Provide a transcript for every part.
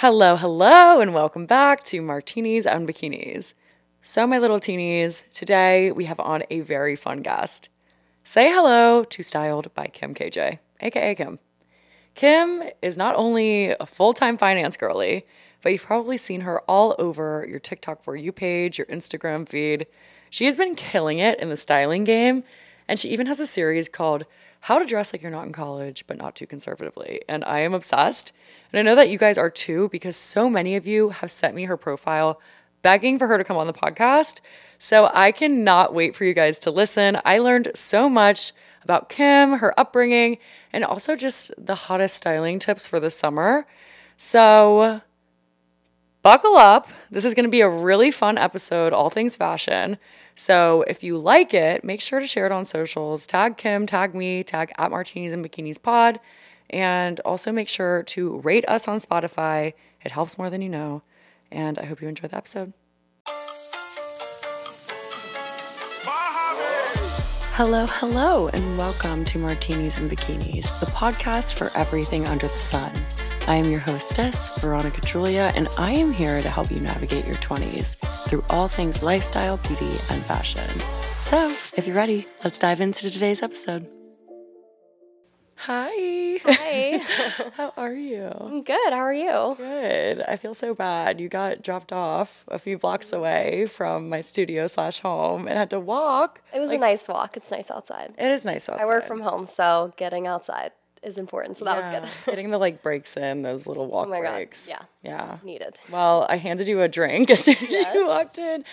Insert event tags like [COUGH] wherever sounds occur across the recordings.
Hello, hello, and welcome back to Martinis and Bikinis. So, my little teenies, today we have on a very fun guest. Say hello to Styled by Kim KJ, aka Kim. Kim is not only a full time finance girly, but you've probably seen her all over your TikTok For You page, your Instagram feed. She has been killing it in the styling game, and she even has a series called How to Dress Like You're Not in College, but Not Too Conservatively. And I am obsessed. And I know that you guys are too, because so many of you have sent me her profile begging for her to come on the podcast. So I cannot wait for you guys to listen. I learned so much about Kim, her upbringing, and also just the hottest styling tips for the summer. So buckle up. This is going to be a really fun episode, all things fashion. So if you like it, make sure to share it on socials. Tag Kim, tag me, tag at Martinis and Bikinis Pod, and also make sure to rate us on Spotify. It helps more than you know. And I hope you enjoy the episode. Hello, hello, and welcome to Martinis and Bikinis, the podcast for everything under the sun. I am your hostess, Veronica Julia, and I am here to help you navigate your 20s through all things lifestyle, beauty, and fashion. So, if you're ready, let's dive into today's episode. Hi. Hi. [LAUGHS] How are you? I'm good. How are you? Good. I feel so bad. You got dropped off a few blocks away from my studio slash home and had to walk. It was Like- a nice walk. It's nice outside. It is nice outside. I work from home, so getting outside is important. So that was good. [LAUGHS] Getting the like breaks in, those little walk Oh my God, breaks. yeah. Yeah. Needed. Well, I handed you a drink [LAUGHS] as soon as Yes. you walked in.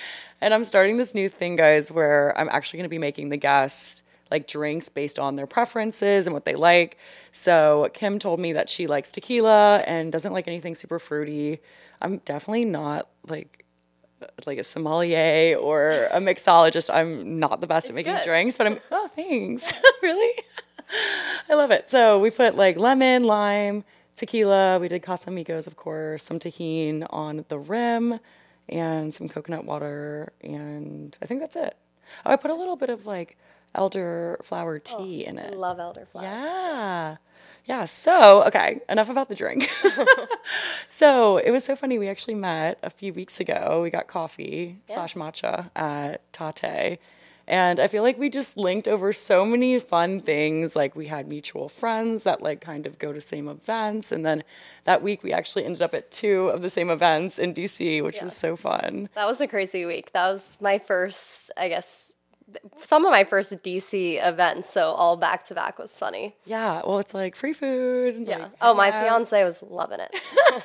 And I'm starting this new thing, guys, where I'm actually going to be making the guests like drinks based on their preferences and what they like. So Kim told me that she likes tequila and doesn't like anything super fruity. I'm definitely not like like a sommelier or a mixologist. I'm not the best at making good. drinks, but I'm [LAUGHS] oh thanks. really? [LAUGHS] I love it. So we put like lemon, lime, tequila. We did Casamigos, of course, some Tajín on the rim, and some coconut water, and I think that's it. Oh, I put a little bit of like elderflower oh, tea in it. Love elderflower. Yeah. Yeah. So, okay, enough about the drink. [LAUGHS] so, it was so funny. We actually met a few weeks ago. We got coffee slash matcha at Tate. And I feel like we just linked over so many fun things. Like we had mutual friends that like kind of go to same events. And then that week we actually ended up at two of the same events in DC, which was so fun. That was a crazy week. That was my first, I guess, some of my first DC events. So all back to back was funny. Yeah. Well, it's like free food. and, Yeah. like, oh, my out. fiance was loving it. [LAUGHS]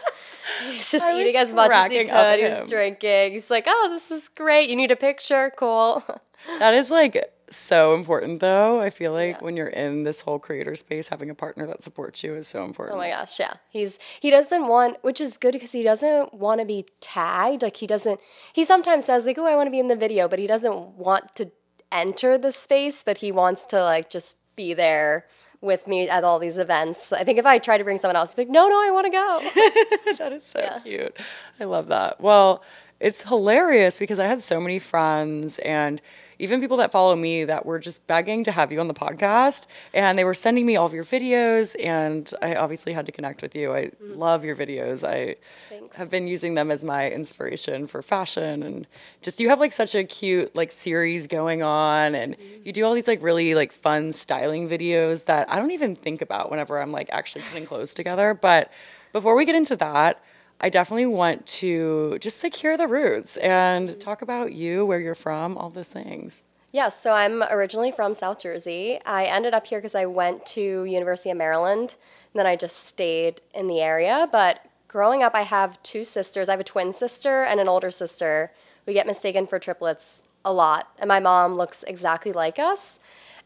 he was just I was eating as much as he could. He was him. drinking. He's like, "Oh, this is great. You need a picture? Cool." [LAUGHS] That is like so important though. I feel like Yeah. when you're in this whole creator space, having a partner that supports you is so important. Oh my gosh, yeah. He's he doesn't want which is good because he doesn't want to be tagged. Like he doesn't he sometimes says like, "Oh, I want to be in the video," but he doesn't want to enter the space, but he wants to like just be there with me at all these events. I think if I try to bring someone else, he'd be like, "No, no, I want to go." [LAUGHS] that is so Yeah. cute. I love that. Well, it's hilarious because I had so many friends and even people that follow me that were just begging to have you on the podcast and they were sending me all of your videos and I obviously had to connect with you. I mm-hmm. love your videos. I Thanks. have been using them as my inspiration for fashion and just you have like such a cute like series going on and mm-hmm. you do all these like really like fun styling videos that I don't even think about whenever I'm like actually putting clothes together. But before we get into that, I definitely want to just secure the roots and talk about you, where you're from, all those things. Yeah, so I'm originally from South Jersey. I ended up here because I went to University of Maryland, and then I just stayed in the area. But growing up, I have two sisters. I have a twin sister and an older sister. We get mistaken for triplets a lot, and my mom looks exactly like us.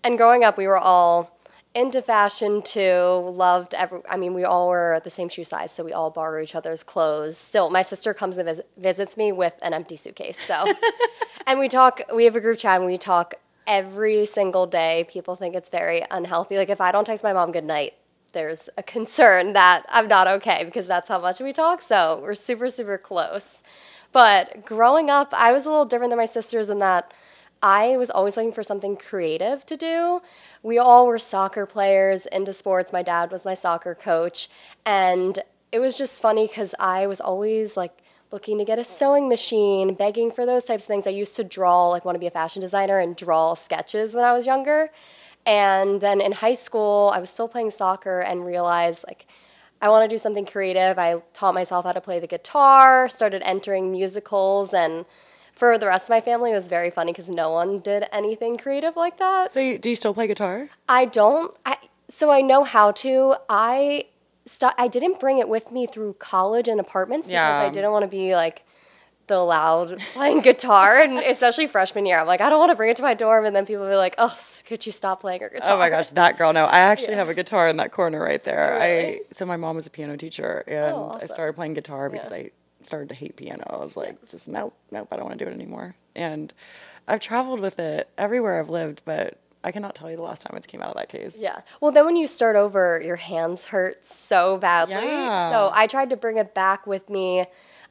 And growing up, we were all into fashion too. Loved every. I mean, we all were the same shoe size, so we all borrow each other's clothes. Still, my sister comes and vis- visits me with an empty suitcase. So, [LAUGHS] and we talk. We have a group chat and we talk every single day. People think it's very unhealthy. Like if I don't text my mom good night, there's a concern that I'm not okay because that's how much we talk. So we're super super close. But growing up, I was a little different than my sisters in that. I was always looking for something creative to do. We all were soccer players into sports. My dad was my soccer coach. And it was just funny because I was always like looking to get a sewing machine, begging for those types of things. I used to draw, like, want to be a fashion designer and draw sketches when I was younger. And then in high school, I was still playing soccer and realized, like, I want to do something creative. I taught myself how to play the guitar, started entering musicals, and for the rest of my family, it was very funny because no one did anything creative like that. So, you- do you still play guitar? I don't. I so I know how to. I st- I didn't bring it with me through college and apartments because Yeah. I didn't want to be like the loud [LAUGHS] playing guitar, and especially freshman year. I'm like, I don't want to bring it to my dorm, and then people be like, Oh, could you stop playing your guitar? Oh my gosh, that girl! No, I actually have a guitar in that corner right there. I so my mom was a piano teacher, oh, and I Oh, awesome. started playing guitar because I started to hate piano. I was like, just nope, nope, I don't want to do it anymore. And I've traveled with it everywhere I've lived, but I cannot tell you the last time it came out of that case. Yeah. Well, then when you start over, your hands hurt so badly. Yeah. So I tried to bring it back with me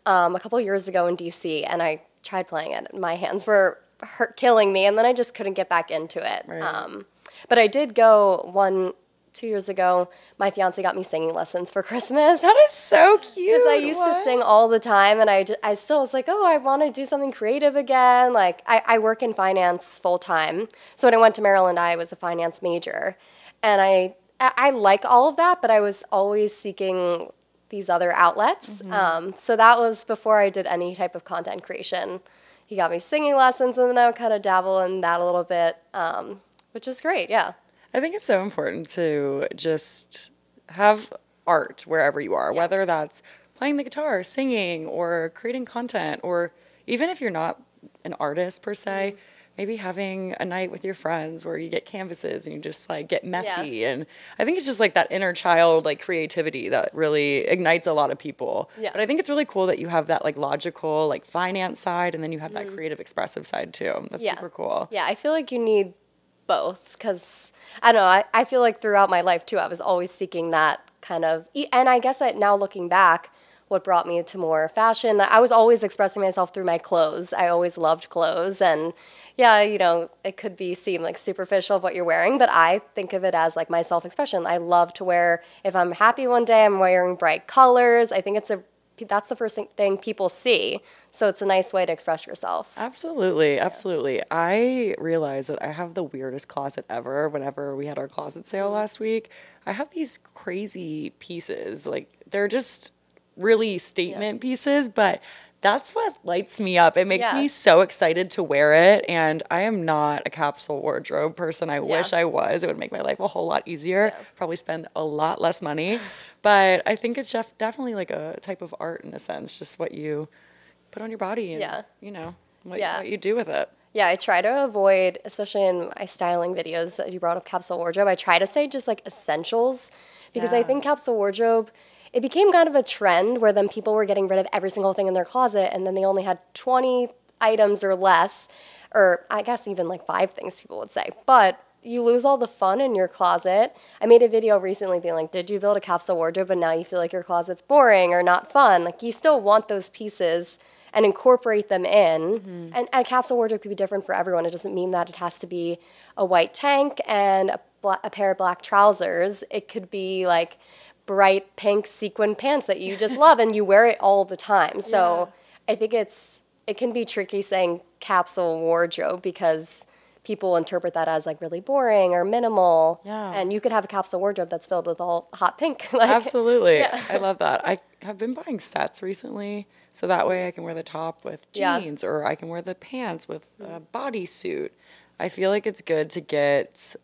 um, a couple years ago in DC, and I tried playing it. My hands were hurt, killing me, and then I just couldn't get back into it. Right. Um, but I did go one, two years ago. My fiance got me singing lessons for [LAUGHS] Christmas. That is so cute. Because I used to sing all the time, and I, ju- I still was like, oh, I want to do something creative again. Like, I, I work in finance full time. So when I went to Maryland, I was a finance major. And I, I like all of that, but I was always seeking these other outlets. Um, so that was before I did any type of content creation. He got me singing lessons, and then I would kind of dabble in that a little bit, um, which is great. Yeah. I think it's so important to just have art wherever you are, whether that's playing the guitar, singing, or creating content, or even if you're not an artist per se, mm-hmm. maybe having a night with your friends where you get canvases and you just like get messy. And I think it's just like that inner child like creativity that really ignites a lot of people. Yeah. But I think it's really cool that you have that like logical, like finance side, and then you have that mm. creative, expressive side too. That's Yeah. super cool. Yeah, I feel like you need both because I don't know. I, I feel like throughout my life too, I was always seeking that kind of. And I guess that now looking back, what brought me to more fashion, I was always expressing myself through my clothes. I always loved clothes, and yeah, you know, it could be seem like superficial of what you're wearing, but I think of it as like my self expression. I love to wear. If I'm happy one day, I'm wearing bright colors. I think it's a that's the first thing, people see. So it's a nice way to express yourself. Absolutely, absolutely. I realize that I have the weirdest closet ever. Whenever we had our closet sale Mm-hmm. last week, I have these crazy pieces. Like they're just really statement pieces, but that's what lights me up. It makes Yeah. me so excited to wear it. And I am not a capsule wardrobe person. I wish I was. It would make my life a whole lot easier. Probably spend a lot less money. [LAUGHS] But I think it's def- definitely like a type of art in a sense, just what you put on your body and Yeah. you know what, Yeah. what you do with it. Yeah, I try to avoid, especially in my styling videos that you brought up capsule wardrobe, I try to say just like essentials because I think capsule wardrobe, it became kind of a trend where then people were getting rid of every single thing in their closet and then they only had 20 items or less, or I guess even like five things people would say. But you lose all the fun in your closet. I made a video recently being like, did you build a capsule wardrobe and now you feel like your closet's boring or not fun? Like you still want those pieces and incorporate them in. Mm-hmm. And a capsule wardrobe could be different for everyone. It doesn't mean that it has to be a white tank and a, bla- a pair of black trousers. It could be like bright pink sequin pants that you just [LAUGHS] love and you wear it all the time. So I think it's it can be tricky saying capsule wardrobe because people interpret that as like really boring or minimal. Yeah. And you could have a capsule wardrobe that's filled with all hot pink. [LAUGHS] like, Absolutely. Yeah. I love that. I have been buying sets recently. So that way I can wear the top with Yeah. jeans or I can wear the pants with a bodysuit. I feel like it's good to get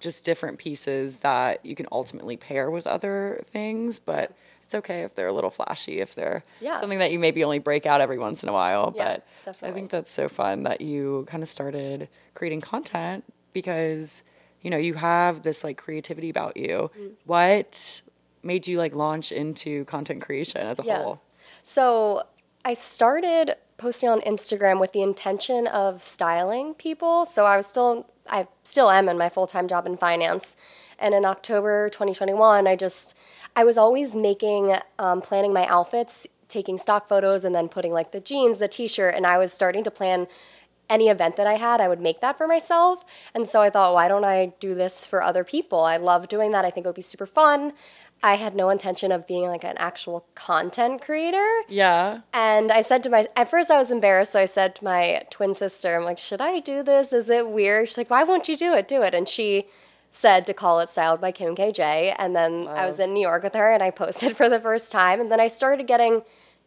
just different pieces that you can ultimately pair with other things, but it's okay if they're a little flashy, if they're Yeah. something that you maybe only break out every once in a while. Yeah, but I think that's so fun that you kind of started creating content because you know you have this like creativity about you. Mm. What made you like launch into content creation as a Yeah. whole? So I started posting on Instagram with the intention of styling people. So I was still, I still am in my full time job in finance. And in October 2021, I just, I was always making, um, planning my outfits, taking stock photos, and then putting like the jeans, the t shirt. And I was starting to plan any event that I had, I would make that for myself. And so I thought, why don't I do this for other people? I love doing that. I think it would be super fun. I had no intention of being like an actual content creator. Yeah. And I said to my, at first I was embarrassed. So I said to my twin sister, I'm like, should I do this? Is it weird? She's like, why won't you do it? Do it. And she said to call it Styled by Kim KJ. And then I was in New York with her and I posted [LAUGHS] for the first time. And then I started getting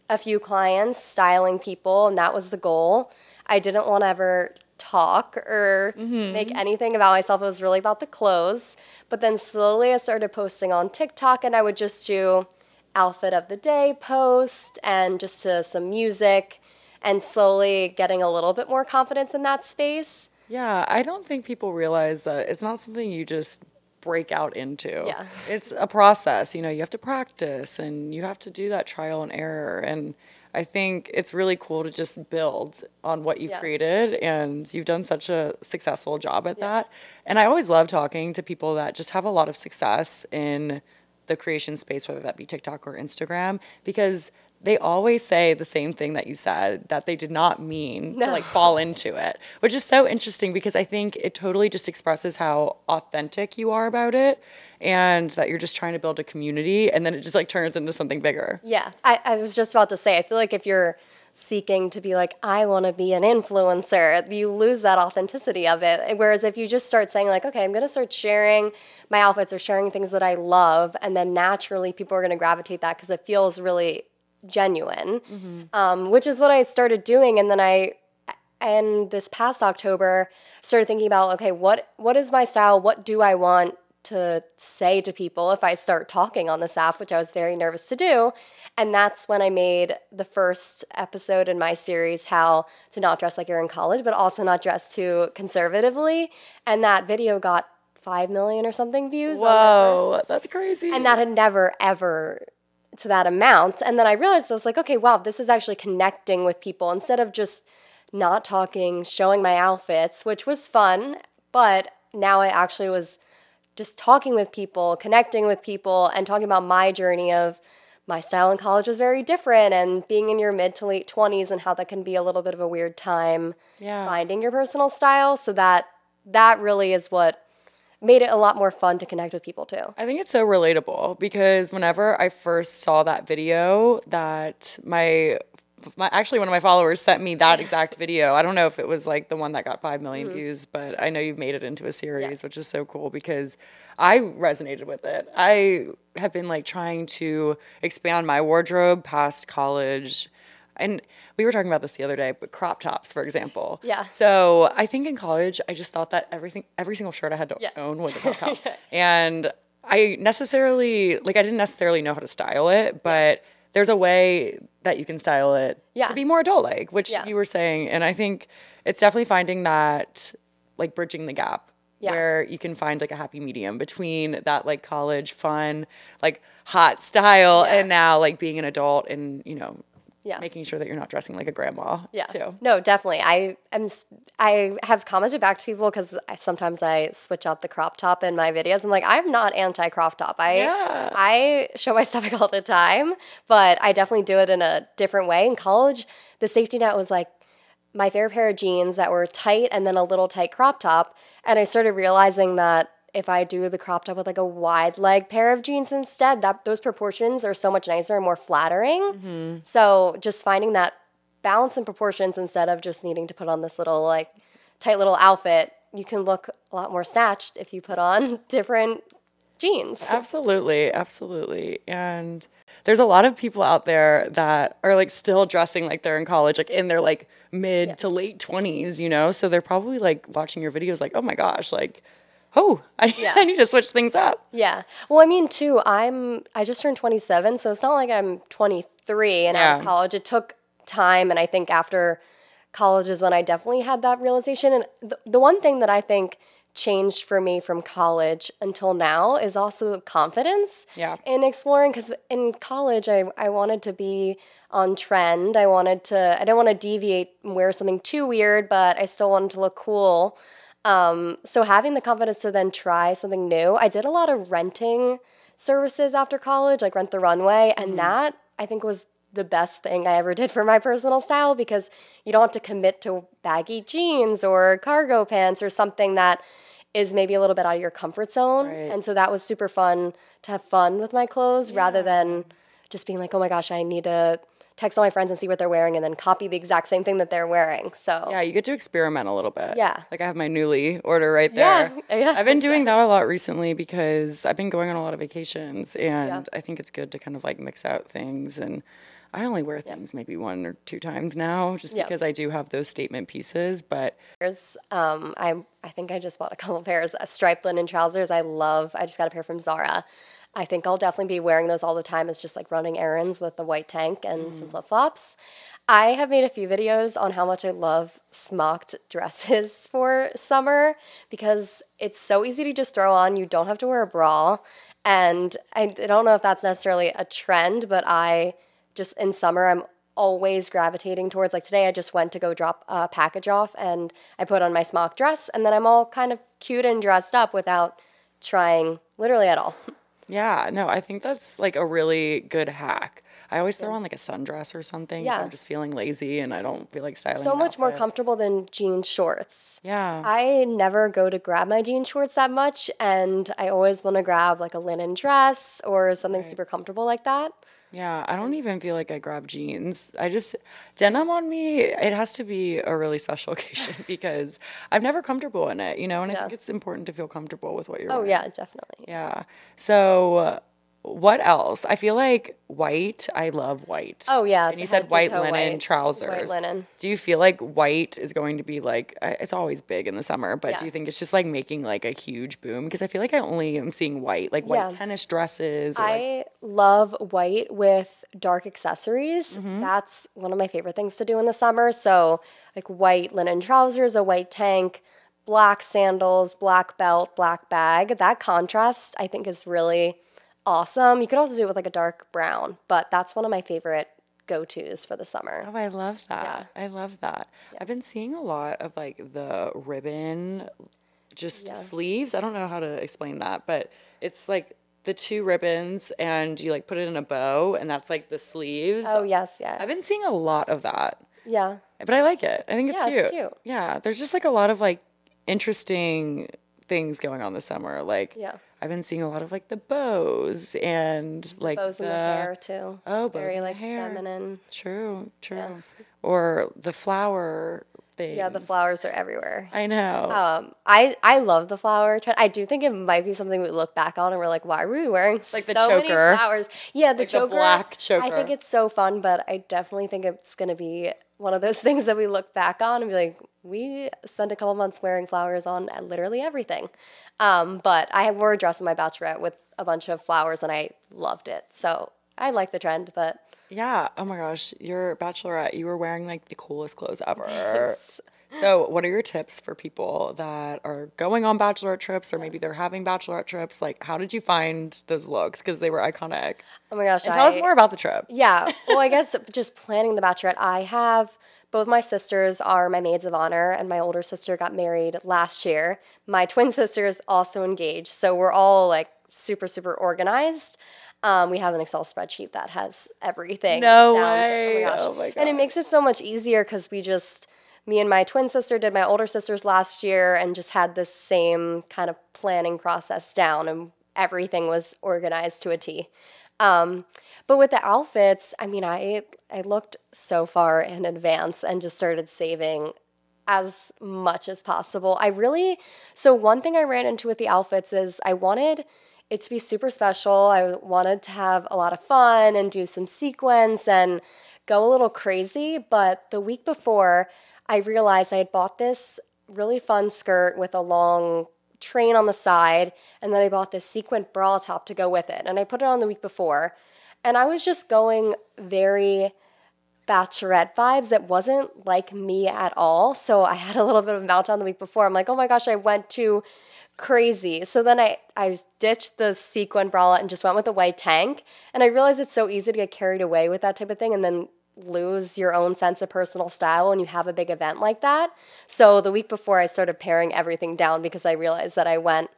a few clients, styling people, and that was the goal. I didn't want to ever talk or mm-hmm. make anything about myself. It was really about the clothes. But then slowly I started posting on TikTok and I would just do outfit of the day post and just to some music and slowly getting a little bit more confidence in that space. Yeah, I don't think people realize that it's not something you just break out into. Yeah. It's a process. You know, you have to practice and you have to do that trial and error. And I think it's really cool to just build on what you've Yeah. created. And you've done such a successful job at that. And I always love talking to people that just have a lot of success in the creation space, whether that be TikTok or Instagram, because they always say the same thing that you said that they did not mean to like fall into it, which is so interesting because I think it totally just expresses how authentic you are about it and that you're just trying to build a community and then it just like turns into something bigger. Yeah, I, I was just about to say, I feel like if you're seeking to be like, I want to be an influencer, you lose that authenticity of it. Whereas if you just start saying, like, okay, I'm going to start sharing my outfits or sharing things that I love, and then naturally people are going to gravitate that because it feels really genuine, um, which is what I started doing. And then I, and this past October, started thinking about, okay, what what is my style? What do I want to say to people if I start talking on this app, which I was very nervous to do. And that's when I made the first episode in my series, How to Not Dress Like You're in College, but also not dress too conservatively. And that video got 5 million or something views. Whoa, that's crazy. and that had never ever to that amount. And then i realized i was like okay wow this is actually connecting with people. Instead of just not talking showing my outfits which was fun but now i actually was just talking with people connecting with people and talking about my journey of my style in college was very different and being in your mid to late 20s and how that can be a little bit of a weird time Yeah. finding your personal style. So that that really is what made it a lot more fun to connect with people too I think it's so relatable because whenever I first saw that video, that my, my actually one of my followers sent me that [LAUGHS] exact video. I don't know if it was like the one that got five million mm-hmm. views, but I know you've made it into a series, which is so cool because I resonated with it. I have been like trying to expand my wardrobe past college, and we were talking about this the other day, but crop tops, for example. Yeah. So I think in college, I just thought that everything, every single shirt I had to Yes. own was a crop [LAUGHS] top, and I necessarily like I didn't necessarily know how to style it, but there's a way that you can style it Yeah. to be more adult like, which Yeah. you were saying, and I think it's definitely finding that like bridging the gap Yeah. where you can find like a happy medium between that like college fun, like hot style, Yeah. and now like being an adult and you know Yeah. making sure that you're not dressing like a grandma Yeah. too. No, definitely. I am. I have commented back to people because I, sometimes I switch out the crop top in my videos. I'm like, I'm not anti crop top. I Yeah. I show my [LAUGHS] stomach all the time, but I definitely do it in a different way. In college, the safety net was like my favorite pair of jeans that were tight and then a little tight crop top, and I started realizing that. If I do the crop top with like a wide leg pair of jeans instead, that those proportions are so much nicer and more flattering. Mm-hmm. So just finding that balance and proportions instead of just needing to put on this little like tight little outfit, you can look a lot more snatched if you put on [LAUGHS] different jeans. Absolutely, absolutely. And there's a lot of people out there that are like still dressing like they're in college, like in their like mid to late 20s, you know? So they're probably like watching your videos like, "Oh my gosh, like oh, I, [LAUGHS] Yeah. I need to switch things up." Yeah. Well, I mean, too, I'm I just turned 27, so it's not like I'm 23 and out of college. It took time, and I think after college is when I definitely had that realization. And the, the one thing that I think changed for me from college until now is also confidence Yeah. in exploring because in college I, I wanted to be on trend i wanted to i didn't want to deviate and wear something too weird but i still wanted to look cool um, so having the confidence to then try something new, I did a lot of renting services after college, like Rent the Runway, and that I think was the best thing I ever did for my personal style because you don't have to commit to baggy jeans or cargo pants or something that is maybe a little bit out of your comfort zone. Right. And so that was super fun to have fun with my clothes rather than just being like, oh my gosh, I need to text all my friends and see what they're wearing and then copy the exact same thing that they're wearing. So Yeah, you get to experiment a little bit. Yeah. Like I have my Nuuly order right there. yeah, [LAUGHS] yeah I've been doing that a lot recently because I've been going on a lot of vacations and I think it's good to kind of like mix out things and I only wear things maybe one or two times now just Yeah. because I do have those statement pieces, but There's, um, I I think I just bought a couple [LAUGHS] pairs of striped linen trousers. I love. I just got a pair from Zara. I think I'll definitely be wearing those all the time. as just like running errands with the white tank and some mm. flip flops. I have made a few videos on how much I love smocked [LAUGHS] dresses for summer because it's so easy to just throw on. You don't have to wear a bra. And I, I don't know if that's necessarily a trend, but I just in summer, I'm always gravitating towards like today I just went to go drop a package off and I put on my smock dress and then I'm all kind of cute and dressed up without trying literally at all. [LAUGHS] yeah, no, I think that's like a really good hack. I always throw on like a sundress or something if I'm just feeling lazy and I don't feel like styling. So much more comfortable than jean shorts. Yeah. I never go to grab my jean shorts that much and I always want to grab like a linen dress or something super comfortable like that. Yeah, I don't even feel like I grab jeans. I just denim on me, it has to be a really special [LAUGHS] occasion [LAUGHS] because I'm never comfortable in it, you know, and I think it's important to feel comfortable with what you're wearing. Oh wearing. yeah, definitely. Yeah. So what else? I feel like white, I love white. Oh yeah. And you said white linen white. trousers. White linen. Do you feel like white is going to be like it's always big in the summer, but do you think it's just like making like a huge boom? Because I feel like I only am seeing white, like white Yeah. tennis dresses. Or like, I love white with dark accessories. Mm-hmm. That's one of my favorite things to do in the summer. So, like white linen trousers, a white tank, black sandals, black belt, black bag. That contrast, I think, is really awesome. You could also do it with like a dark brown, but that's one of my favorite go tos for the summer. Oh, I love that. I love that. I've been seeing a lot of like the ribbon, just sleeves. I don't know how to explain that, but it's like the two ribbons and you like put it in a bow and that's like the sleeves. Oh, yes, yeah. I've been seeing a lot of that, Yeah. but I like it. I think it's Yeah, cute. it's cute. Yeah, there's just like a lot of like interesting things going on this summer. Like, Yeah. I've been seeing a lot of like the bows and like Bows in the hair too. Oh, bows Very in the like hair. feminine. True, true. Or the flower thing. Yeah, the flowers are everywhere. I know. Um, I I love the flower trend. I do think it might be something we look back on and we're like, why were we wearing Like the so many choker. flowers? Yeah, the Like the choker. I think it's so fun, but I definitely think it's gonna be one of those [LAUGHS] things that we look back on and be like, we spent a couple months wearing flowers on literally everything. Um, but I wore a dress on my bachelorette with a bunch of flowers and I loved it. So I like the trend, but yeah. Oh my gosh, your bachelorette, you were wearing like the coolest clothes ever. So, what are your tips for people that are going on bachelorette trips or maybe they're having bachelorette trips? Like, how did you find those looks? Because they were iconic. oh my gosh, And tell us more about the trip. Yeah. [LAUGHS] Well, I guess just planning the bachelorette, I have both my sisters are my maids of honor, and my older sister got married last year. My twin [LAUGHS] sister is also engaged. So we're all like super, super organized. Um, we have an Excel spreadsheet that has everything. No down to- way. oh Oh my my gosh. And it makes it so much easier because we just, me and my twin sister did my older sister's last year and just had this same kind of planning process down, and everything was organized to a T. Um, but with the outfits, I mean, I I looked so far in advance and just started saving as much as possible. I really so one thing I ran into with the outfits is I wanted it to be super special. I wanted to have a lot of fun and do some sequins and go a little crazy, but the week before I realized I had bought this really fun skirt with a long train on the side, and then I bought this sequin bra top to go with it. And I put it on the week before, and I was just going very bachelorette vibes that wasn't like me at all. So I had a little bit of a meltdown the week before. I'm like, oh my gosh, I went too crazy. So then I, I ditched the sequin bralette and just went with a white tank. And I realized it's so easy to get carried away with that type of thing and then lose your own sense of personal style when you have a big event like that. So the week before I started paring everything down because I realized that I went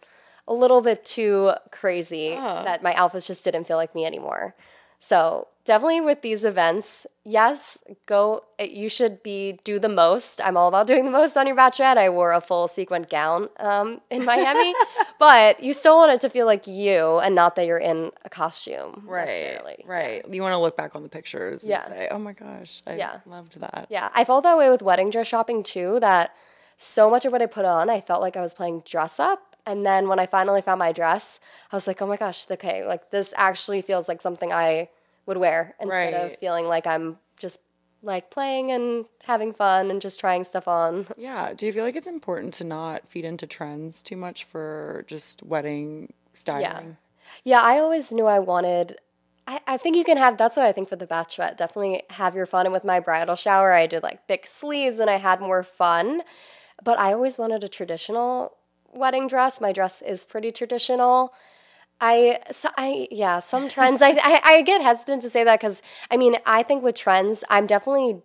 a little bit too crazy ah. that my outfits just didn't feel like me anymore. So definitely with these events, yes, go. You should be do the most. I'm all about doing the most on your bachelorette. I wore a full sequin gown um, in [LAUGHS] Miami, but you still want it to feel like you and not that you're in a costume. Right. necessarily. Right. You want to look back on the pictures Yeah. and say, "Oh my gosh, I Yeah. loved that." Yeah, I felt that way with wedding dress shopping too. That so much of what I put on, I felt like I was playing dress up. And then when I finally found my dress, I was like, oh my gosh, okay, like this actually feels like something I would wear instead of feeling like I'm just like playing and having fun and just trying stuff on. [LAUGHS] Yeah. Do you feel like it's important to not feed into trends too much for just wedding styling? Yeah, I always knew I wanted. I, I think you can have. That's what I think for the bachelorette. Definitely have your fun. And with my bridal shower, I did like big sleeves and I had more fun. But I always wanted a traditional wedding dress. My dress is pretty traditional. I, so I, yeah, some trends. I, I, I get hesitant to say that because I mean, I think with trends, I'm definitely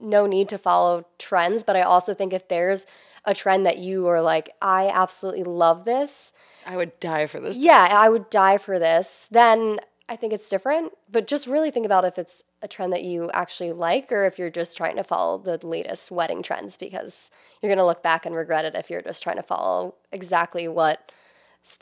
no need to follow trends, but I also think if there's a trend that you are like, I absolutely love this, I would die for this. yeah, I would die for this, then I think it's different. But just really think about if it's a trend that you actually like or if you're just trying to follow the latest wedding trends because you're going to look back and regret it if you're just trying to follow exactly what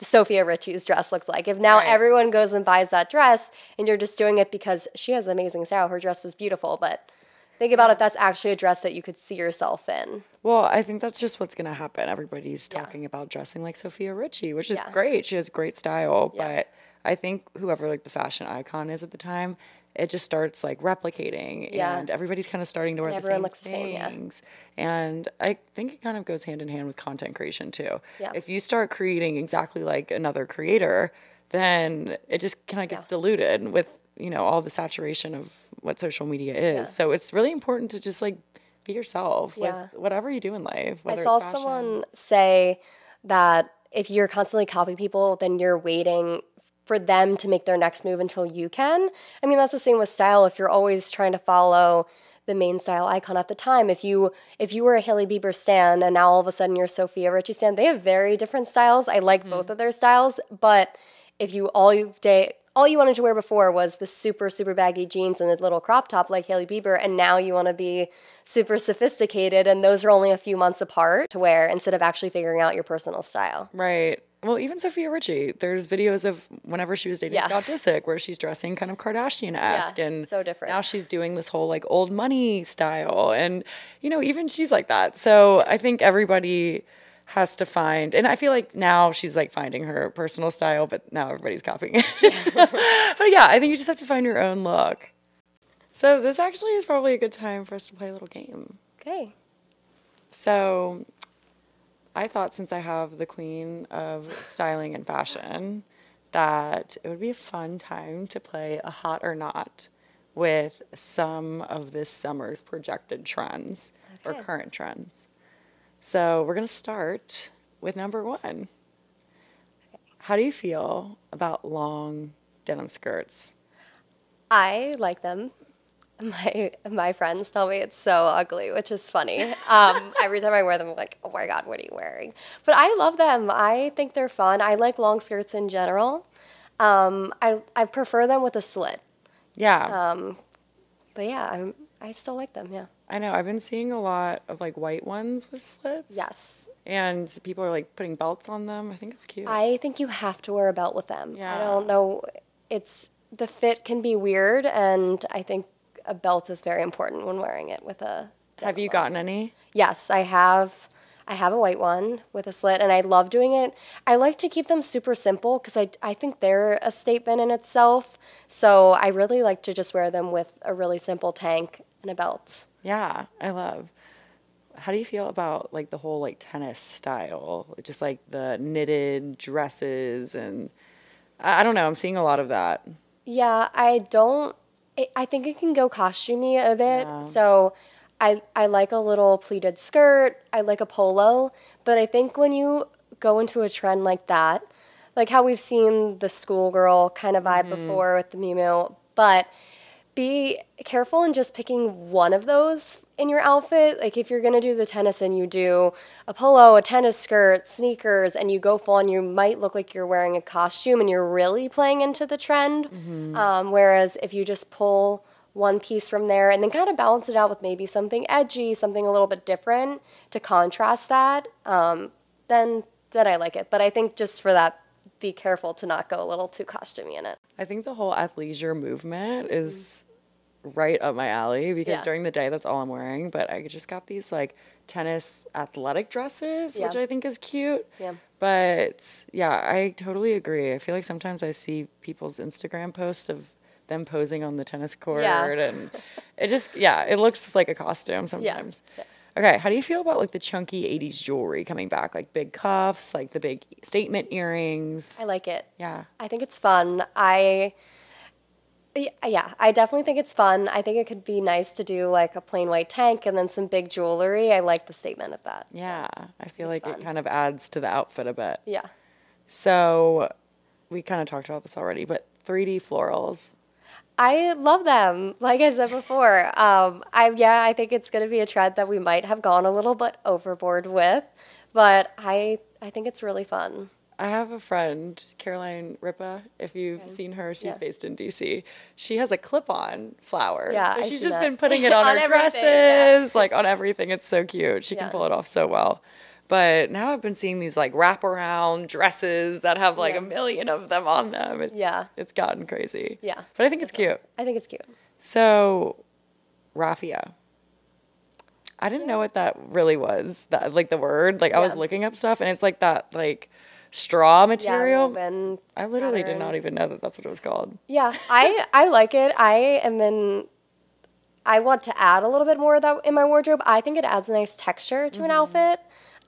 Sofia Richie's dress looks like. If now Right. everyone goes and buys that dress and you're just doing it because she has amazing style, her dress was beautiful, but think about if that's actually a dress that you could see yourself in. Well, I think that's just what's going to happen. Everybody's talking about dressing like Sofia Richie, which is Yeah. great. She has great style, Yeah. but I think whoever like the fashion icon is at the time, it just starts like replicating Yeah. and everybody's kind of starting to wear the same looks the same, yeah. things. And I think it kind of goes hand in hand with content creation too. Yeah. If you start creating exactly like another creator, then it just kind of gets diluted with, you know, all the saturation of what social media is. So it's really important to just like be yourself Yeah. with whatever you do in life. I saw someone say that if you're constantly copying people, then you're waiting for them to make their next move until you can. I mean, that's the same with style. If you're always trying to follow the main style icon at the time, if you if you were a Hailey Bieber stan and now all of a sudden you're Sofia Richie stan, they have very different styles. I like both hmm. of their styles, but if you all you day all you wanted to wear before was the super super baggy jeans and the little crop top like Hailey Bieber, and now you want to be super sophisticated, and those are only a few months apart to wear instead of actually figuring out your personal style. Right. Well, even Sofia Richie, there's videos of whenever she was dating Yeah. Scott Disick where she's dressing kind of Kardashian esque Yeah, and so different. Now she's doing this whole like old money style. And, you know, even she's like that. So I think everybody has to find, and I feel like now she's like finding her personal style, but now everybody's copying it. [LAUGHS] But yeah, I think you just have to find your own look. So this actually is probably a good time for us to play a little game. Okay. So I thought since I have the queen of styling and fashion, that it would be a fun time to play a hot or not with some of this summer's projected trends or current trends. So we're going to start with number one. How do you feel about long denim skirts? I like them. My my friends tell me it's so ugly, which is funny. Um, [LAUGHS] every time I wear them, I'm like, oh my god, what are you wearing? But I love them. I think they're fun. I like long skirts in general. Um, I I prefer them with a slit. Yeah. Um, But yeah, I'm I still like them. Yeah. I know. I've been seeing a lot of like white ones with slits. Yes. And people are like putting belts on them. I think it's cute. I think you have to wear a belt with them. Yeah. I don't know. It's the fit can be weird, and I think a belt is very important when wearing it with a. Have you gotten any? Yes, I have. I have a white one with a slit, and I love doing it. I like to keep them super simple because I, I think they're a statement in itself. So I really like to just wear them with a really simple tank and a belt. Yeah, I love. How do you feel about like the whole like tennis style? Just like the knitted dresses and I, I don't know, I'm seeing a lot of that. Yeah, I don't. I I think it can go costumey a bit. Yeah. So I I like a little pleated skirt. I like a polo. But I think when you go into a trend like that, like how we've seen the schoolgirl kind of vibe mm-hmm. before with the Miu, but be careful in just picking one of those in your outfit. Like if you're gonna do the tennis and you do a polo, a tennis skirt, sneakers, and you go full on, you might look like you're wearing a costume and you're really playing into the trend. Um, whereas if you just pull one piece from there and then kind of balance it out with maybe something edgy, something a little bit different to contrast that, um, then then I like it. But I think just for that, be careful to not go a little too costumey in it. I think the whole athleisure movement is right up my alley because Yeah. during the day that's all I'm wearing. But I just got these like tennis athletic dresses, which I think is cute. Yeah. But yeah, I totally agree. I feel like sometimes I see people's Instagram posts of them posing on the tennis court Yeah. and it just yeah, it looks like a costume sometimes. Yeah. Okay, how do you feel about like the chunky 80s jewelry coming back? Like big cuffs, like the big statement earrings? I like it. yeah. I think it's fun. I yeah, I definitely think it's fun. I think it could be nice to do like a plain white tank and then some big jewelry. I like the statement of that. Yeah, I feel like fun. it kind of adds to the outfit a bit. Yeah. So, we kind of talked about this already, but 3D florals. I love them. Like I said before, um, I yeah, I think it's going to be a trend that we might have gone a little bit overboard with, but I I think it's really fun. I have a friend, Caroline Ripa. If you've seen her, she's Yeah. based in DC. She has a clip-on flower. Yeah, so I she's just that. been putting [LAUGHS] it on, On her dresses, yeah. like on everything. It's so cute. She can pull it off so well. But now I've been seeing these like wraparound dresses that have like Yeah. a million of them on them. It's, Yeah. it's gotten crazy. Yeah. but I think it's cute. I think it's cute. So, raffia. I didn't know what that really was. That like the word. Like I was looking up stuff, and it's like that like straw Yeah, material. woven I literally did not even know that that's what it was called. Yeah, I I like it. I am in. I want to add a little bit more of that in my wardrobe. I think it adds a nice texture to an outfit.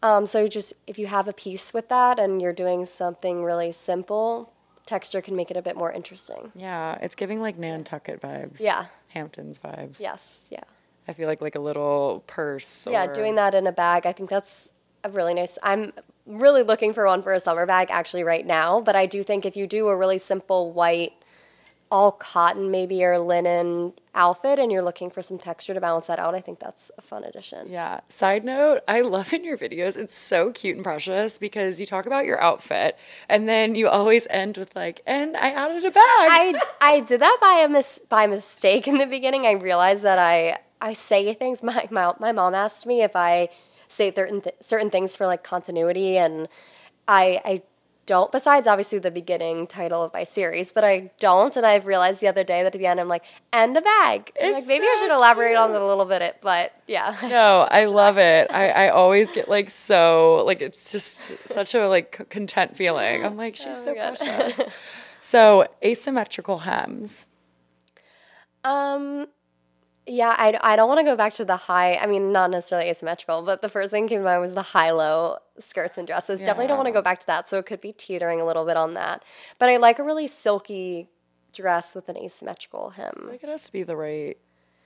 Um, so just if you have a piece with that and you're doing something really simple, texture can make it a bit more interesting. Yeah, it's giving like Nantucket vibes. Yeah. Hamptons vibes. Yes. Yeah. I feel like like a little purse. Yeah. Doing that in a bag, I think that's a really nice. I'm really looking for one for a summer bag actually right now. But I do think if you do a really simple white, all cotton maybe or linen outfit, and you're looking for some texture to balance that out, I think that's a fun addition. Yeah. Side note, I love in your videos, it's so cute and precious because you talk about your outfit and then you always end with like, and I added a bag. I, I did that by a mis- by mistake in the beginning. I realized that I I say things. [LAUGHS] My my, my mom asked me if I say certain th- certain things for like continuity, and I I don't. Besides, obviously the beginning title of my series, but I don't. And I've realized the other day that at the end I'm like, and a bag. Like maybe I should elaborate on it a little bit. But yeah, [LAUGHS] No, I love it. [LAUGHS] I, I always get like so like it's just such a like content feeling. I'm like she's Oh so God. precious. [LAUGHS] So asymmetrical hems. Um, yeah, I, I don't want to go back to the high. I mean, not necessarily asymmetrical, but the first thing came to mind was the high low skirts and dresses. Definitely don't want to go back to that. So it could be teetering a little bit on that. But I like a really silky dress with an asymmetrical hem. Like it has to be the right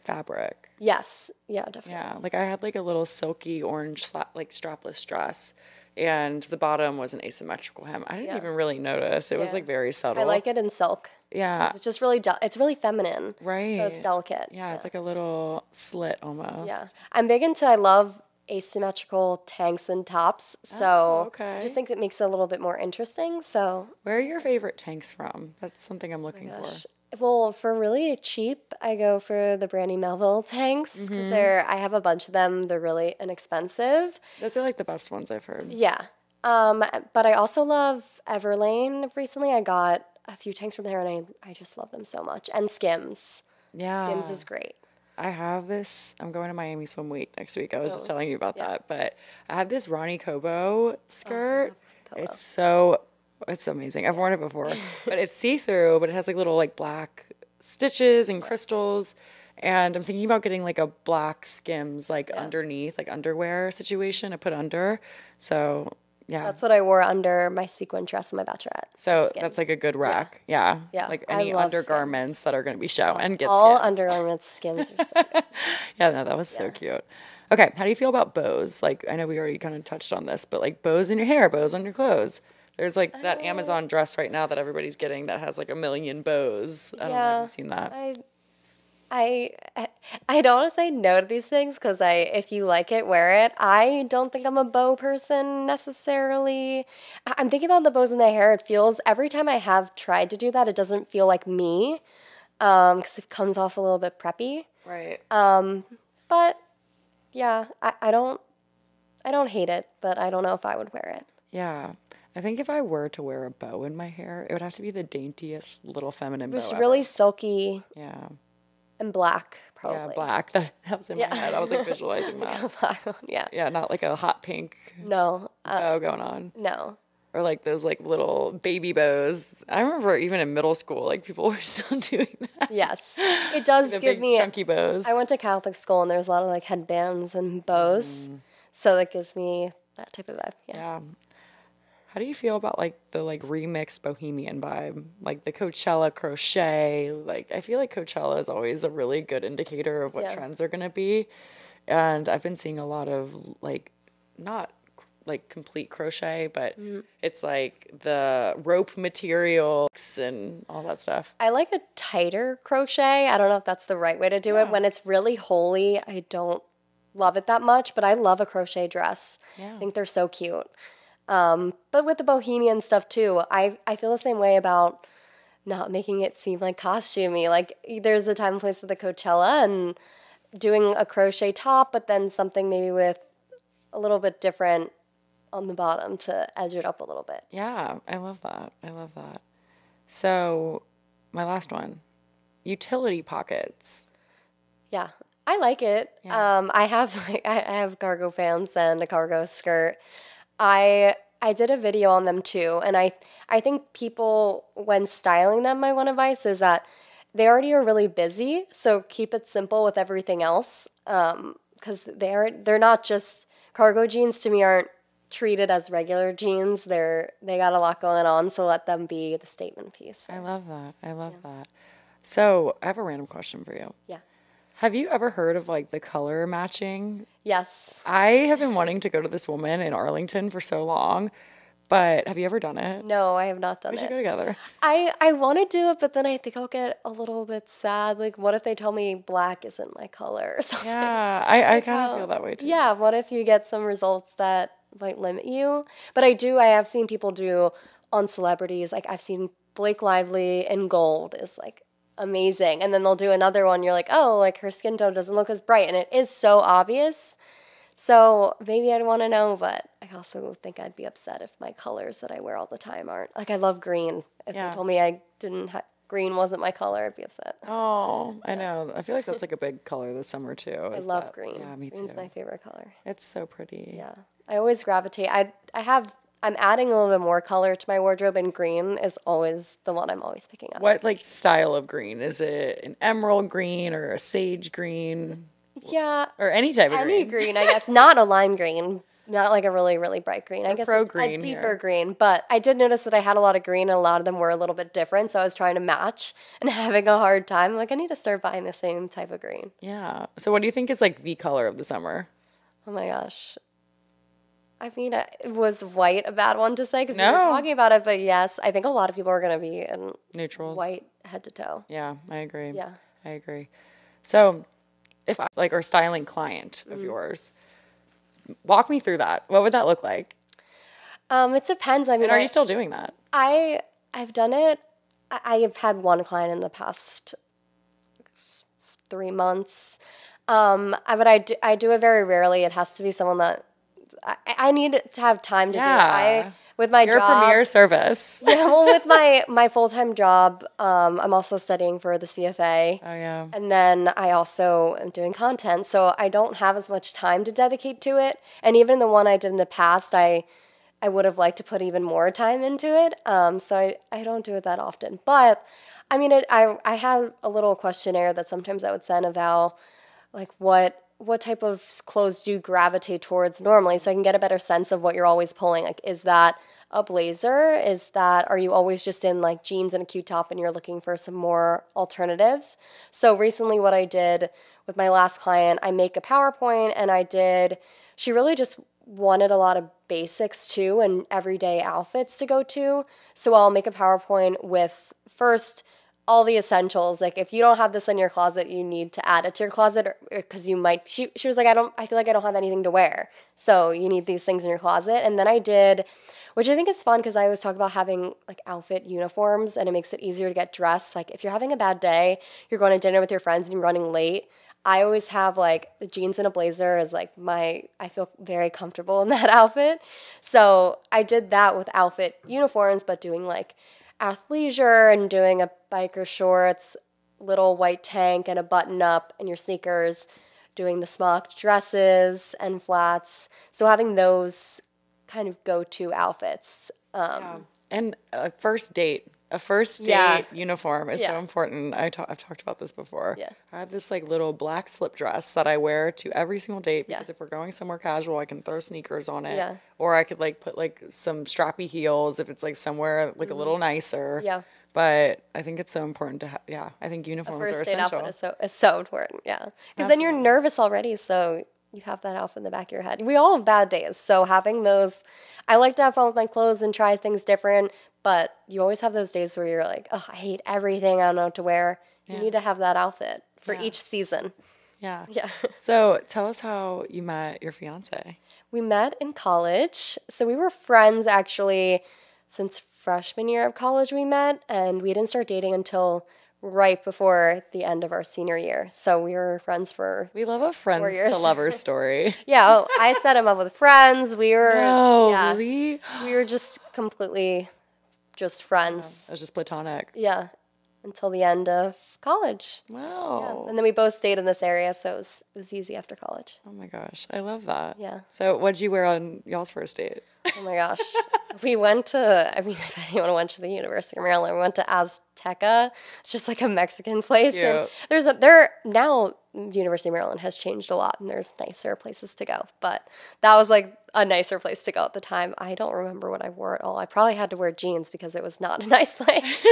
fabric. Yes. Yeah, definitely. Yeah, like I had like a little silky orange like strapless dress, and the bottom was an asymmetrical hem. I didn't Yeah. even really notice. It was like very subtle. I like it in silk. Yeah, It's just really, del- it's really feminine. right. So it's delicate. Yeah, it's like a little slit almost. Yeah. I'm big into, I love asymmetrical tanks and tops. So Oh, okay. I just think it makes it a little bit more interesting. So Where are your favorite tanks from? That's something I'm looking Oh for. Well, for really cheap, I go for the Brandy Melville tanks because Mm-hmm. they're. I have a bunch of them. They're really inexpensive. Those are like the best ones I've heard. Yeah. Um, but I also love Everlane. Recently, I got a few tanks from there, and I I just love them so much. And Skims. Yeah. Skims is great. I have this. I'm going to Miami Swim Week next week. I was just Oh, telling you about yeah. that, but I have this Ronny Kobo skirt. Kobo. It's so it's amazing. I've worn it before, but it's see through, but it has like little like black stitches and crystals. And I'm thinking about getting like a black Skims like underneath, like underwear situation to put under. So yeah. That's what I wore under my sequin dress in my bachelorette. so that's like a good rack. Yeah. Yeah, Like any undergarments that are going to be show and get all Skims. undergarments. Skims are so. [LAUGHS] Yeah, no, that was so cute. Okay, how do you feel about bows? Like, I know we already kind of touched on this, but like bows in your hair, bows on your clothes. There's like Oh. that Amazon dress right now that everybody's getting that has like a million bows. I don't know if Yeah. you've seen that. I I I don't want to say no to these things because I if you like it, wear it. I don't think I'm a bow person necessarily. I'm thinking about the bows in the hair. It feels every time I have tried to do that, it doesn't feel like me because it comes off a little bit preppy. Right. Um, but yeah, I, I don't I don't hate it, but I don't know if I would wear it. Yeah. I think if I were to wear a bow in my hair, it would have to be the daintiest little feminine bow. It's ever. really silky Yeah. and black, probably. Yeah, black. [LAUGHS] That, that was in Yeah. my head. I was like [LAUGHS] visualizing that. Black, yeah. Yeah, not like a hot pink No. Uh, bow going on. no. Or like those like little baby bows. I remember even in middle school, like people [LAUGHS] were still doing that. Yes. It does give big me chunky bows. I went to Catholic school and there's a lot of like headbands and bows. So that gives me that type of vibe. Yeah. Yeah. How do you feel about like the like remix bohemian vibe? Like the Coachella crochet. Like I feel like Coachella is always a really good indicator of what Yeah. trends are gonna be. And I've been seeing a lot of like not like complete crochet, but Mm-hmm. it's like the rope materials and all that stuff. I like a tighter crochet. I don't know if that's the right way to do it. When it's really holy, I don't love it that much, but I love a crochet dress. Yeah. I think they're so cute. Um, but with the bohemian stuff too, I I feel the same way about not making it seem like costumey. Like there's a time and place for the Coachella and doing a crochet top, but then something maybe with a little bit different on the bottom to edge it up a little bit. Yeah, I love that. I love that. So, my last one utility pockets. Yeah, I like it. Yeah. Um, I have like, [LAUGHS] I I have cargo pants and a cargo skirt. I I did a video on them too, and I I think people when styling them, my one advice is that they already are really busy, so keep it simple with everything else. Um, because they're they're not just cargo jeans to me aren't treated as regular jeans. They're they got a lot going on, so let them be the statement piece. I love that. I love that. So, I have a random question for you. Yeah. Have you ever heard of like the color matching? Yes. I have been wanting to go to this woman in Arlington for so long, but have you ever done it? No, I have not done it. We should go together. I I want to do it, but then I think I'll get a little bit sad. Like, what if they tell me black isn't my color or [LAUGHS] something? Yeah, I, I kind of feel that way too. Yeah. What if you get some results that might limit you? But I do. I have seen people do on celebrities. Like I've seen Blake Lively in gold is like amazing, and then they'll do another one. You're like, oh, like her skin tone doesn't look as bright, and it is so obvious. So maybe I'd want to know, but I also think I'd be upset if my colors that I wear all the time aren't like I love green. If Yeah. they told me I didn't ha- green wasn't my color, I'd be upset. Oh, I know. I feel like that's [LAUGHS] like a big color this summer too. I love that- green. Yeah, me too. Green's my favorite color. It's so pretty. Yeah, I always gravitate. I I have. I'm adding a little bit more color to my wardrobe, and green is always the one I'm always picking up. What like style of green? Is it an emerald green or a sage green Yeah, or any type of any green? green, I [LAUGHS] guess. Not a lime green. Not like a really, really bright green. I guess pro a- a, green deeper here. green. But I did notice that I had a lot of green, and a lot of them were a little bit different. So I was trying to match [LAUGHS] and having a hard time. Like I need to start buying the same type of green. Yeah. So what do you think is like the color of the summer? Oh my gosh. I mean, uh, was white a bad one to say? Because we were talking about it, but yes, I think a lot of people are going to be in Neutrals. white head to toe. Yeah, I agree. Yeah. I agree. So, if I like or styling client of yours, walk me through that. What would that look like? Um, it depends. I mean, And are I, you still doing that? I I've done it. I, I have had one client in the past three months. Um, I, but I do, I do it very rarely. It has to be someone that I, I need to have time to do it. I with my You're a job. premier service. [LAUGHS] yeah, well, with [LAUGHS] my my full time job, um, I'm also studying for the CFA. Oh yeah. And then I also am doing content, so I don't have as much time to dedicate to it. And even the one I did in the past, I I would have liked to put even more time into it. Um, so I, I don't do it that often. But I mean, it, I I have a little questionnaire that sometimes I would send Eval, like what what type of clothes do you gravitate towards normally, so I can get a better sense of what you're always pulling. Like, is that a blazer? Is that are you always just in like jeans and a cute top and you're looking for some more alternatives? So recently, what I did with my last client, I make a PowerPoint and I did. She really just wanted a lot of basics too and everyday outfits to go to. So I'll make a PowerPoint with first all the essentials. Like if you don't have this in your closet, you need to add it to your closet because you might. She she was like, I don't. I feel like I don't have anything to wear, so you need these things in your closet. And then I did, which I think is fun because I always talk about having like outfit uniforms, and it makes it easier to get dressed. Like if you're having a bad day, you're going to dinner with your friends and you're running late. I always have like the jeans and a blazer is like my I feel very comfortable in [LAUGHS] that outfit. So I did that with outfit uniforms, but doing like athleisure and doing a biker shorts, little white tank and a button up and your sneakers, doing the smock dresses and flats. So having those kind of go to outfits. Um, Yeah. And a first date, a first date Yeah. uniform is so important. I ta- I've talked about this before. Yeah. I have this like little black slip dress that I wear to every single date Yeah. because if we're going somewhere casual, I can throw sneakers on it. Yeah. Or I could like put like some strappy heels if it's like somewhere like a little nicer. Mm-hmm. Yeah. But I think it's so important to have. Yeah, I think uniforms are first date essential. outfit is so is so important. Yeah, because then you're nervous already, so you have that outfit in the back of your head. We all have bad days, so having those, I like to have fun with my clothes and try things different. But you always have those days where you're like, oh, I hate everything. I don't know what to wear. You need to have that outfit for Yeah. each season. Yeah. [LAUGHS] Yeah. So tell us how you met your fiance. We met in college. So we were friends actually since freshman year of college we met and we didn't start dating until right before the end of our senior year. So we were friends for We love a friends to lovers [LAUGHS] story. Yeah, oh, I set him up with friends. We were Oh, yeah, really? we were just completely just friends. It was just platonic. Yeah, until the end of college. Wow. And then we both stayed in this area, so it was it was easy after college. Oh my gosh, I love that. Yeah. So, what'd you wear on y'all's first date? Oh my gosh. [LAUGHS] we went to, I mean, [LAUGHS] if anyone went to the University of Maryland, we went to Azteca. It's just like a Mexican place. And there's a, there, now University of Maryland has changed a lot and there's nicer places to go. But that was like a nicer place to go at the time. I don't remember what I wore at all. I probably had to wear jeans because it was not a nice place. [LAUGHS]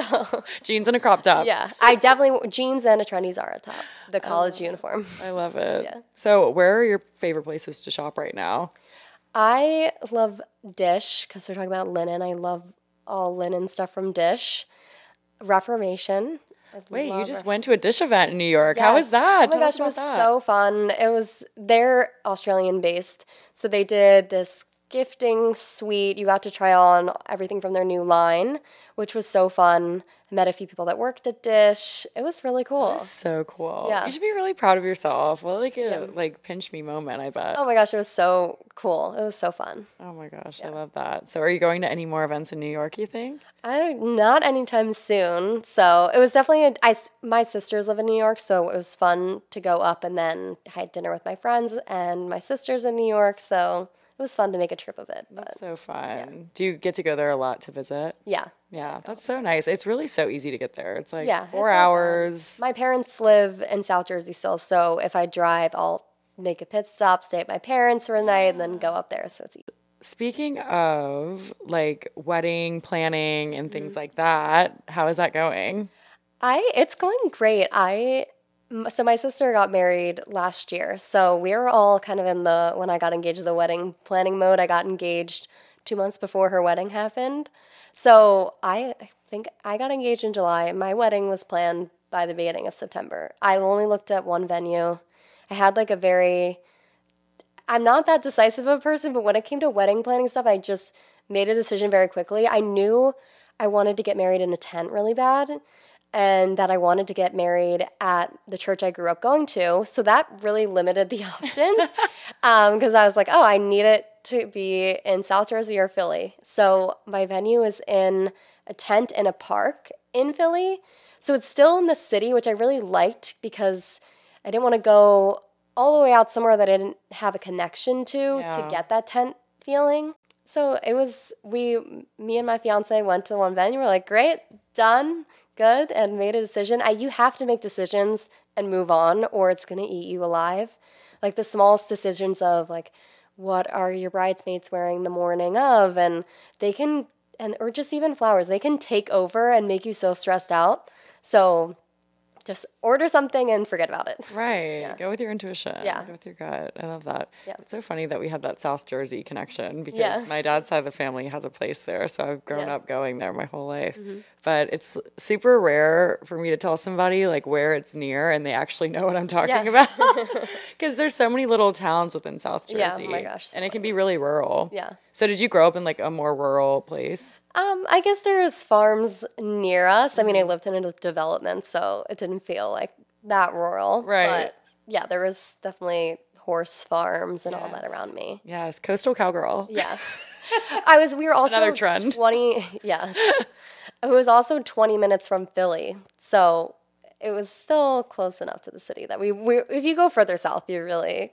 so, Jeans and a crop top. yeah, I definitely, jeans and a trendy Zara top, the college uniform. I love it. Yeah. So, where are your favorite places to shop right now? I love Dissh because they're talking about linen. I love all linen stuff from Dissh. Reformation. I Wait, you just went to a Dissh event in New York. How was that? Oh my Tell us gosh, it was that. so fun. It was they're Australian based, so they did this gifting suite. You got to try on everything from their new line, which was so fun. I met a few people that worked at Dissh. It was really cool. So cool. Yeah. You should be really proud of yourself. Well, like a like pinch me moment, I bet. Oh my gosh, it was so cool. It was so fun. Oh my gosh, I love that. So, are you going to any more events in New York? You think? I not anytime soon. So it was definitely a, I my sisters live in New York, so it was fun to go up and then I had dinner with my friends and my sisters in New York. So it was fun to make a trip of it. But That's so fun. Do you get to go there a lot to visit? yeah, Yeah, that's so nice. It's really so easy to get there. It's like Yeah, four not bad. hours. my parents live in South Jersey still, so if I drive, I'll make a pit stop, stay at my parents for a night, and then go up there. So it's easy. Speaking of like wedding planning and things Mm-hmm. like that, how is that going? I it's going great. I so my sister got married last year. So we were all kind of in the when I got engaged the wedding planning mode. I got engaged 2 months before her wedding happened. So I think I got engaged in July. My wedding was planned by the beginning of September. I only looked at one venue. I had like a very I'm not that decisive of a person, but when it came to wedding planning stuff, I just made a decision very quickly. I knew I wanted to get married in a tent really bad and that I wanted to get married at the church I grew up going to. So that really limited the [LAUGHS] options um, because I was like, oh, I need it to be in South Jersey or Philly. So my venue is in a tent in a park in Philly. So it's still in the city, which I really liked because I didn't want to go all the way out somewhere that I didn't have a connection to to get that tent feeling. So it was we, me and my fiance went to one venue. We're like, great, done, good, and made a decision. I, you have to make decisions and move on, or it's gonna eat you alive. Like the smallest decisions of like, what are your bridesmaids wearing the morning of, and they can, and or just even flowers, they can take over and make you so stressed out. So just order something and forget about it. [LAUGHS] Right. Yeah. Go with your intuition. Yeah. Go with your gut. I love that. Yeah. It's so funny that we had that South Jersey connection because Yeah. my dad's side of the family has a place there. So I've grown. Mm-hmm. up going there my whole life. But it's super rare for me to tell somebody like where it's near and they actually know what I'm talking about. [LAUGHS] [LAUGHS] Because there's so many little towns within South Jersey. Yeah, oh my gosh, so And it can be really rural. Yeah. So did you grow up in like a more rural place? Um, I guess there's farms near us. I mean, I Mm-hmm. lived in a development, so it didn't feel like that rural. Right. But yeah, there was definitely horse farms and all that around me. Yes. Coastal cowgirl. Yeah. [LAUGHS] I was, we were also Another trend. 20, yes. [LAUGHS] it was also 20 minutes from Philly. So it was still close enough to the city that we, we if you go further south, you're really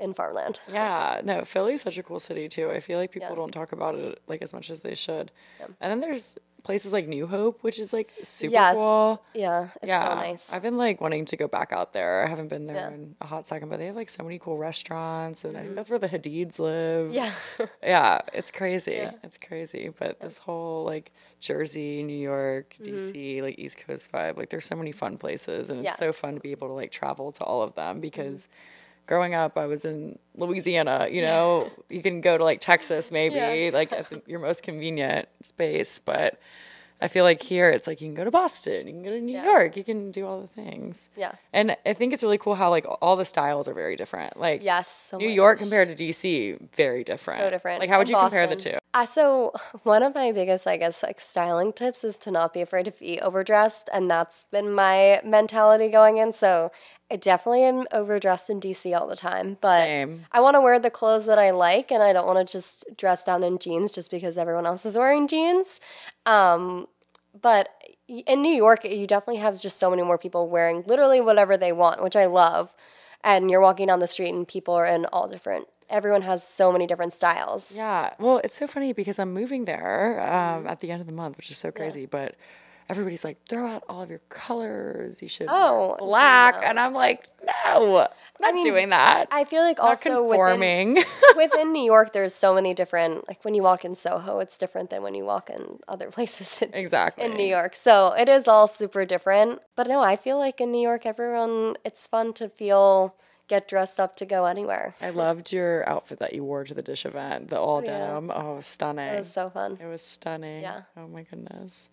in farmland. Yeah, no, Philly's such a cool city too. I feel like people Yeah. don't talk about it like as much as they should. Yeah. And then there's places like New Hope, which is like super yes. cool. Yeah. It's Yeah, so nice. I've been like wanting to go back out there. I haven't been there Yeah. in a hot second, but they have like so many cool restaurants, and I think that's where the Hadids live. Mm-hmm. yeah. [LAUGHS] yeah, it's crazy. It's crazy. But this whole like Jersey, New York, DC, like East Coast vibe, like there's so many fun places, and it's Mm-hmm. So fun to be able to like travel to all of them because. Growing up, I was in Louisiana. You know, [LAUGHS] you can go to like Texas, maybe Yeah. like at the, your most convenient space. But I feel like here, it's like you can go to Boston, you can go to New Yeah. York, you can do all the things. Yeah. And I think it's really cool how like all the styles are very different. Like Yes. oh New my York compared to DC, very different. So different. Like how would And you compare the two? Uh, so [LAUGHS] one of my biggest, I guess, like styling tips is to not be afraid to be overdressed, and that's been my mentality going in. So I definitely am overdressed in DC all the time, but Same. I want to wear the clothes that I like, and I don't want to just dress down in jeans just because everyone else is wearing jeans. Um, but in New York, you definitely have just so many more people wearing literally whatever they want, which I love. And you're walking down the street, and people are in all different. Everyone has so many different styles. Yeah. Well, it's so funny because I'm moving there um, at the end of the month, which is so crazy. But everybody's like, throw out all of your colors. You should Oh, black. no. And I'm like, no, I'm not mean, doing that. I feel like also within, [LAUGHS] within New York, there's so many different. Like when you walk in Soho, it's different than when you walk in other [LAUGHS] places in, exactly. in New York. So it is all super different. But no, I feel like in New York, everyone it's fun to feel get dressed up to go anywhere. I loved your outfit that you wore to the Dissh event, the all oh, yeah. denim. Oh, it was stunning. It was so fun. It was stunning. Yeah. Oh my goodness.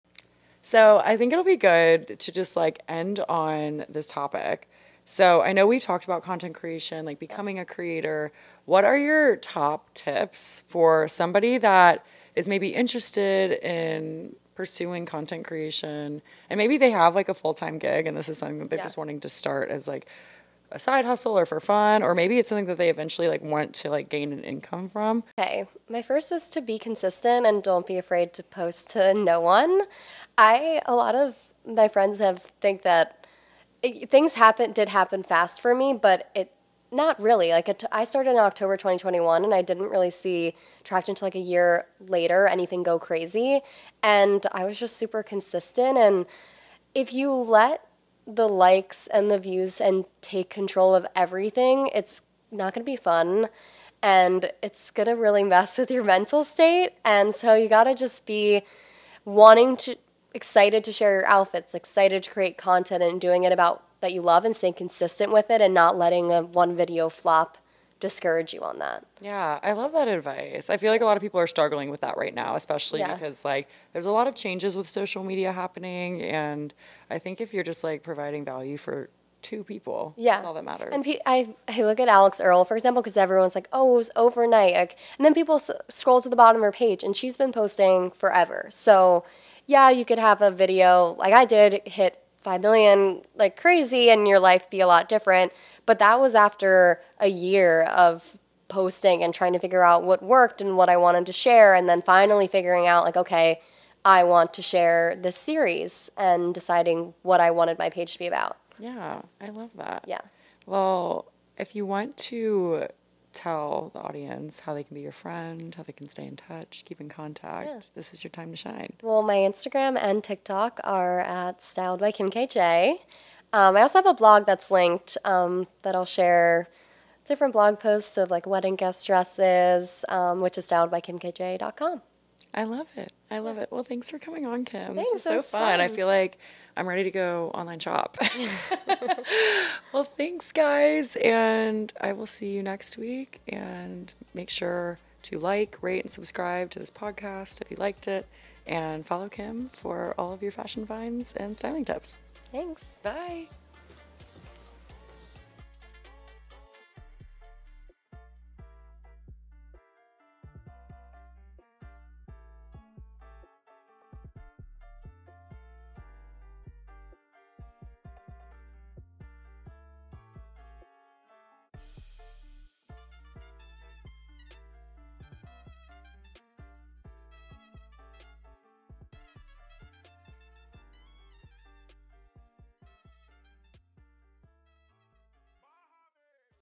So I think it'll be good to just like end on this topic. So I know we talked about content creation, like becoming a creator. What are your top tips for somebody that is maybe interested in pursuing content creation and maybe they have like a full-time gig and this is something that they're Yeah. just wanting to start as like a side hustle or for fun or maybe it's something that they eventually like want to like gain an income from Okay, my first is to be consistent and don't be afraid to post to no one. I a lot of my friends have think that it, things happen did happen fast for me, but it not really. Like it, I started in October 2021 and I didn't really see traction until like a year later anything go crazy and I was just super consistent and if you let the likes and the views and take control of everything, it's not going to be fun and it's going to really mess with your mental state. And so you got to just be wanting to excited to share your outfits, excited to create content and doing it about that you love and staying consistent with it and not letting a one video flop discourage you on that. Yeah, I love that advice. I feel like a lot of people are struggling with that right now, especially Yeah. because like there's a lot of changes with social media happening and I think if you're just like providing value for two people, Yeah. that's all that matters. And pe- I, I look at Alix Earle, for example, because everyone's like, oh, it was overnight. Like, and then people s- scroll to the bottom of her page, and she's been posting forever. So, yeah, you could have a video like I did hit 5 million like crazy, and your life be a lot different. But that was after a year of posting and trying to figure out what worked and what I wanted to share, and then finally figuring out, like, okay, I want to share this series and deciding what I wanted my page to be about. yeah, I love that. Yeah. Well, if you want to tell the audience how they can be your friend, how they can stay in touch, keep in contact, Yeah. this is your time to shine. Well, my Instagram and TikTok are at Styled by Kim KJ. Um, I also have a blog that's linked um, that I'll share different blog posts of like wedding guest dresses, um, which is styled by styledbykimkj.com. I love it. I love it. Well, thanks for coming on, Kim. Thanks, this is so was fun. I feel like I'm ready to go online shop. [LAUGHS] [LAUGHS] well, thanks, guys. And I will see you next week. And make sure to like, rate, and subscribe to this podcast if you liked it. And follow Kim for all of your fashion finds and styling tips. Thanks. Bye.